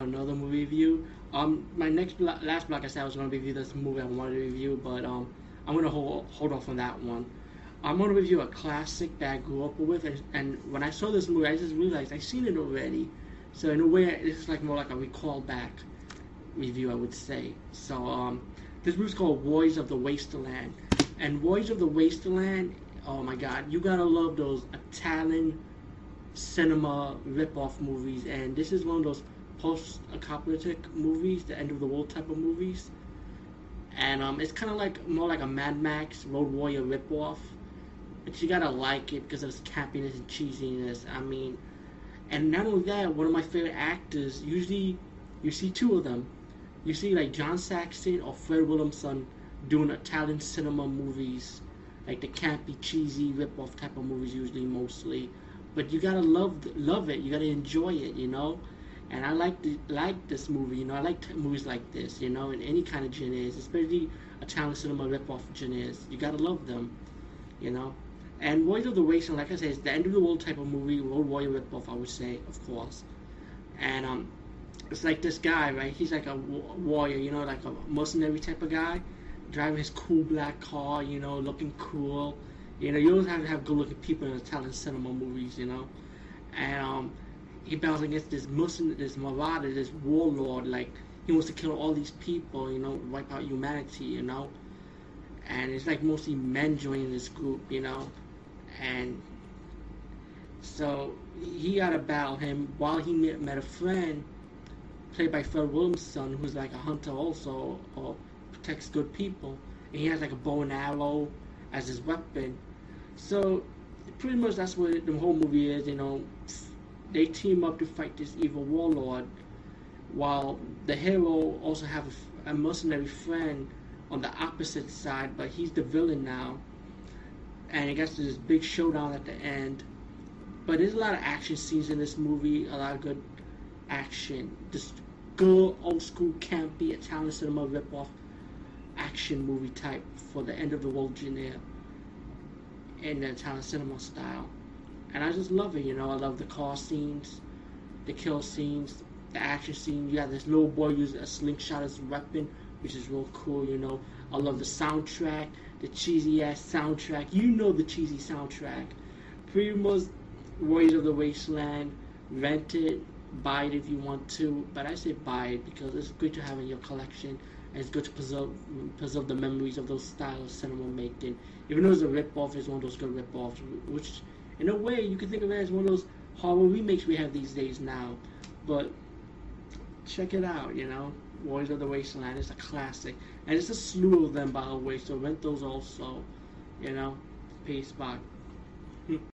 Another movie review. Um, my next last block I said I was to review this movie I wanted to review, but um, I'm to hold hold off on that one. I'm to review a classic that I grew up with, and, and when I saw this movie, I just realized I've seen it already. So in a way, it's like more like a recall back review, I would say. So um, this movie's called Boys of the Wasteland, and Boys of the Wasteland. Oh my God, you gotta love those Italian cinema rip-off movies, and this is one of those post-apocalyptic movies, the end of the world type of movies. And um, it's kind of like more like a Mad Max Road Warrior ripoff. But you gotta like it because of its campiness and cheesiness. I mean, and not only that, one of my favorite actors. Usually, you see two of them. You see like John Saxon or Fred Williamson doing Italian cinema movies, like the campy, cheesy ripoff type of movies. Usually, mostly. But you gotta love love it. You gotta enjoy it. You know and I like the, like this movie. You know, I like movies like this. You know, in any kind of genres, especially Italian cinema ripoff genres. You gotta love them. You know, and Warriors of the Wasteland, like I said, it's the end of the world type of movie, Road Warrior ripoff. I would say, of course. And um, it's like this guy, right? He's like a warrior. You know, like a mercenary type of guy, driving his cool black car. You know, looking cool. You know, you always have to have good-looking people in Italian cinema movies. You know, and um he battles against this Muslim, this marauder, this warlord. Like he wants to kill all these people, you know, wipe out humanity, you know. And it's like mostly men joining this group, you know, and so he got to battle him while he met, met a friend played by Fred Williamson, who's like a hunter also, or protects good people, and he has like a bow and arrow as his weapon. So pretty much that's what the whole movie is, you know they team up to fight this evil warlord, while the hero also have a, mercenary friend on the opposite side, but he's the villain now. And I guess there's this big showdown at the end. But there's a lot of action scenes in this movie, a lot of good action. This good old school campy Italian cinema ripoff action movie type for the end of the world genre in the Italian cinema style and I just love it. You know, I love the car scenes, the kill scenes, the action scene. You have this little boy using a slingshot as a weapon, which is real cool. You know, I love the soundtrack, the cheesy ass soundtrack. You know the cheesy soundtrack. Pretty much Warriors of the Wasteland. Rent it, buy it if you want to, but I say buy it because it's good to have in your collection and it's good to preserve preserve the memories of those styles of cinema making. Even though it's a rip off, it's one of those good rip offs, which in a way, you can think of it as one of those horror remakes we have these days now. But check it out, you know. Warriors of the Wasteland is a classic. And it's a slew of them, by the way, so rent those also. You know. Peace, bye.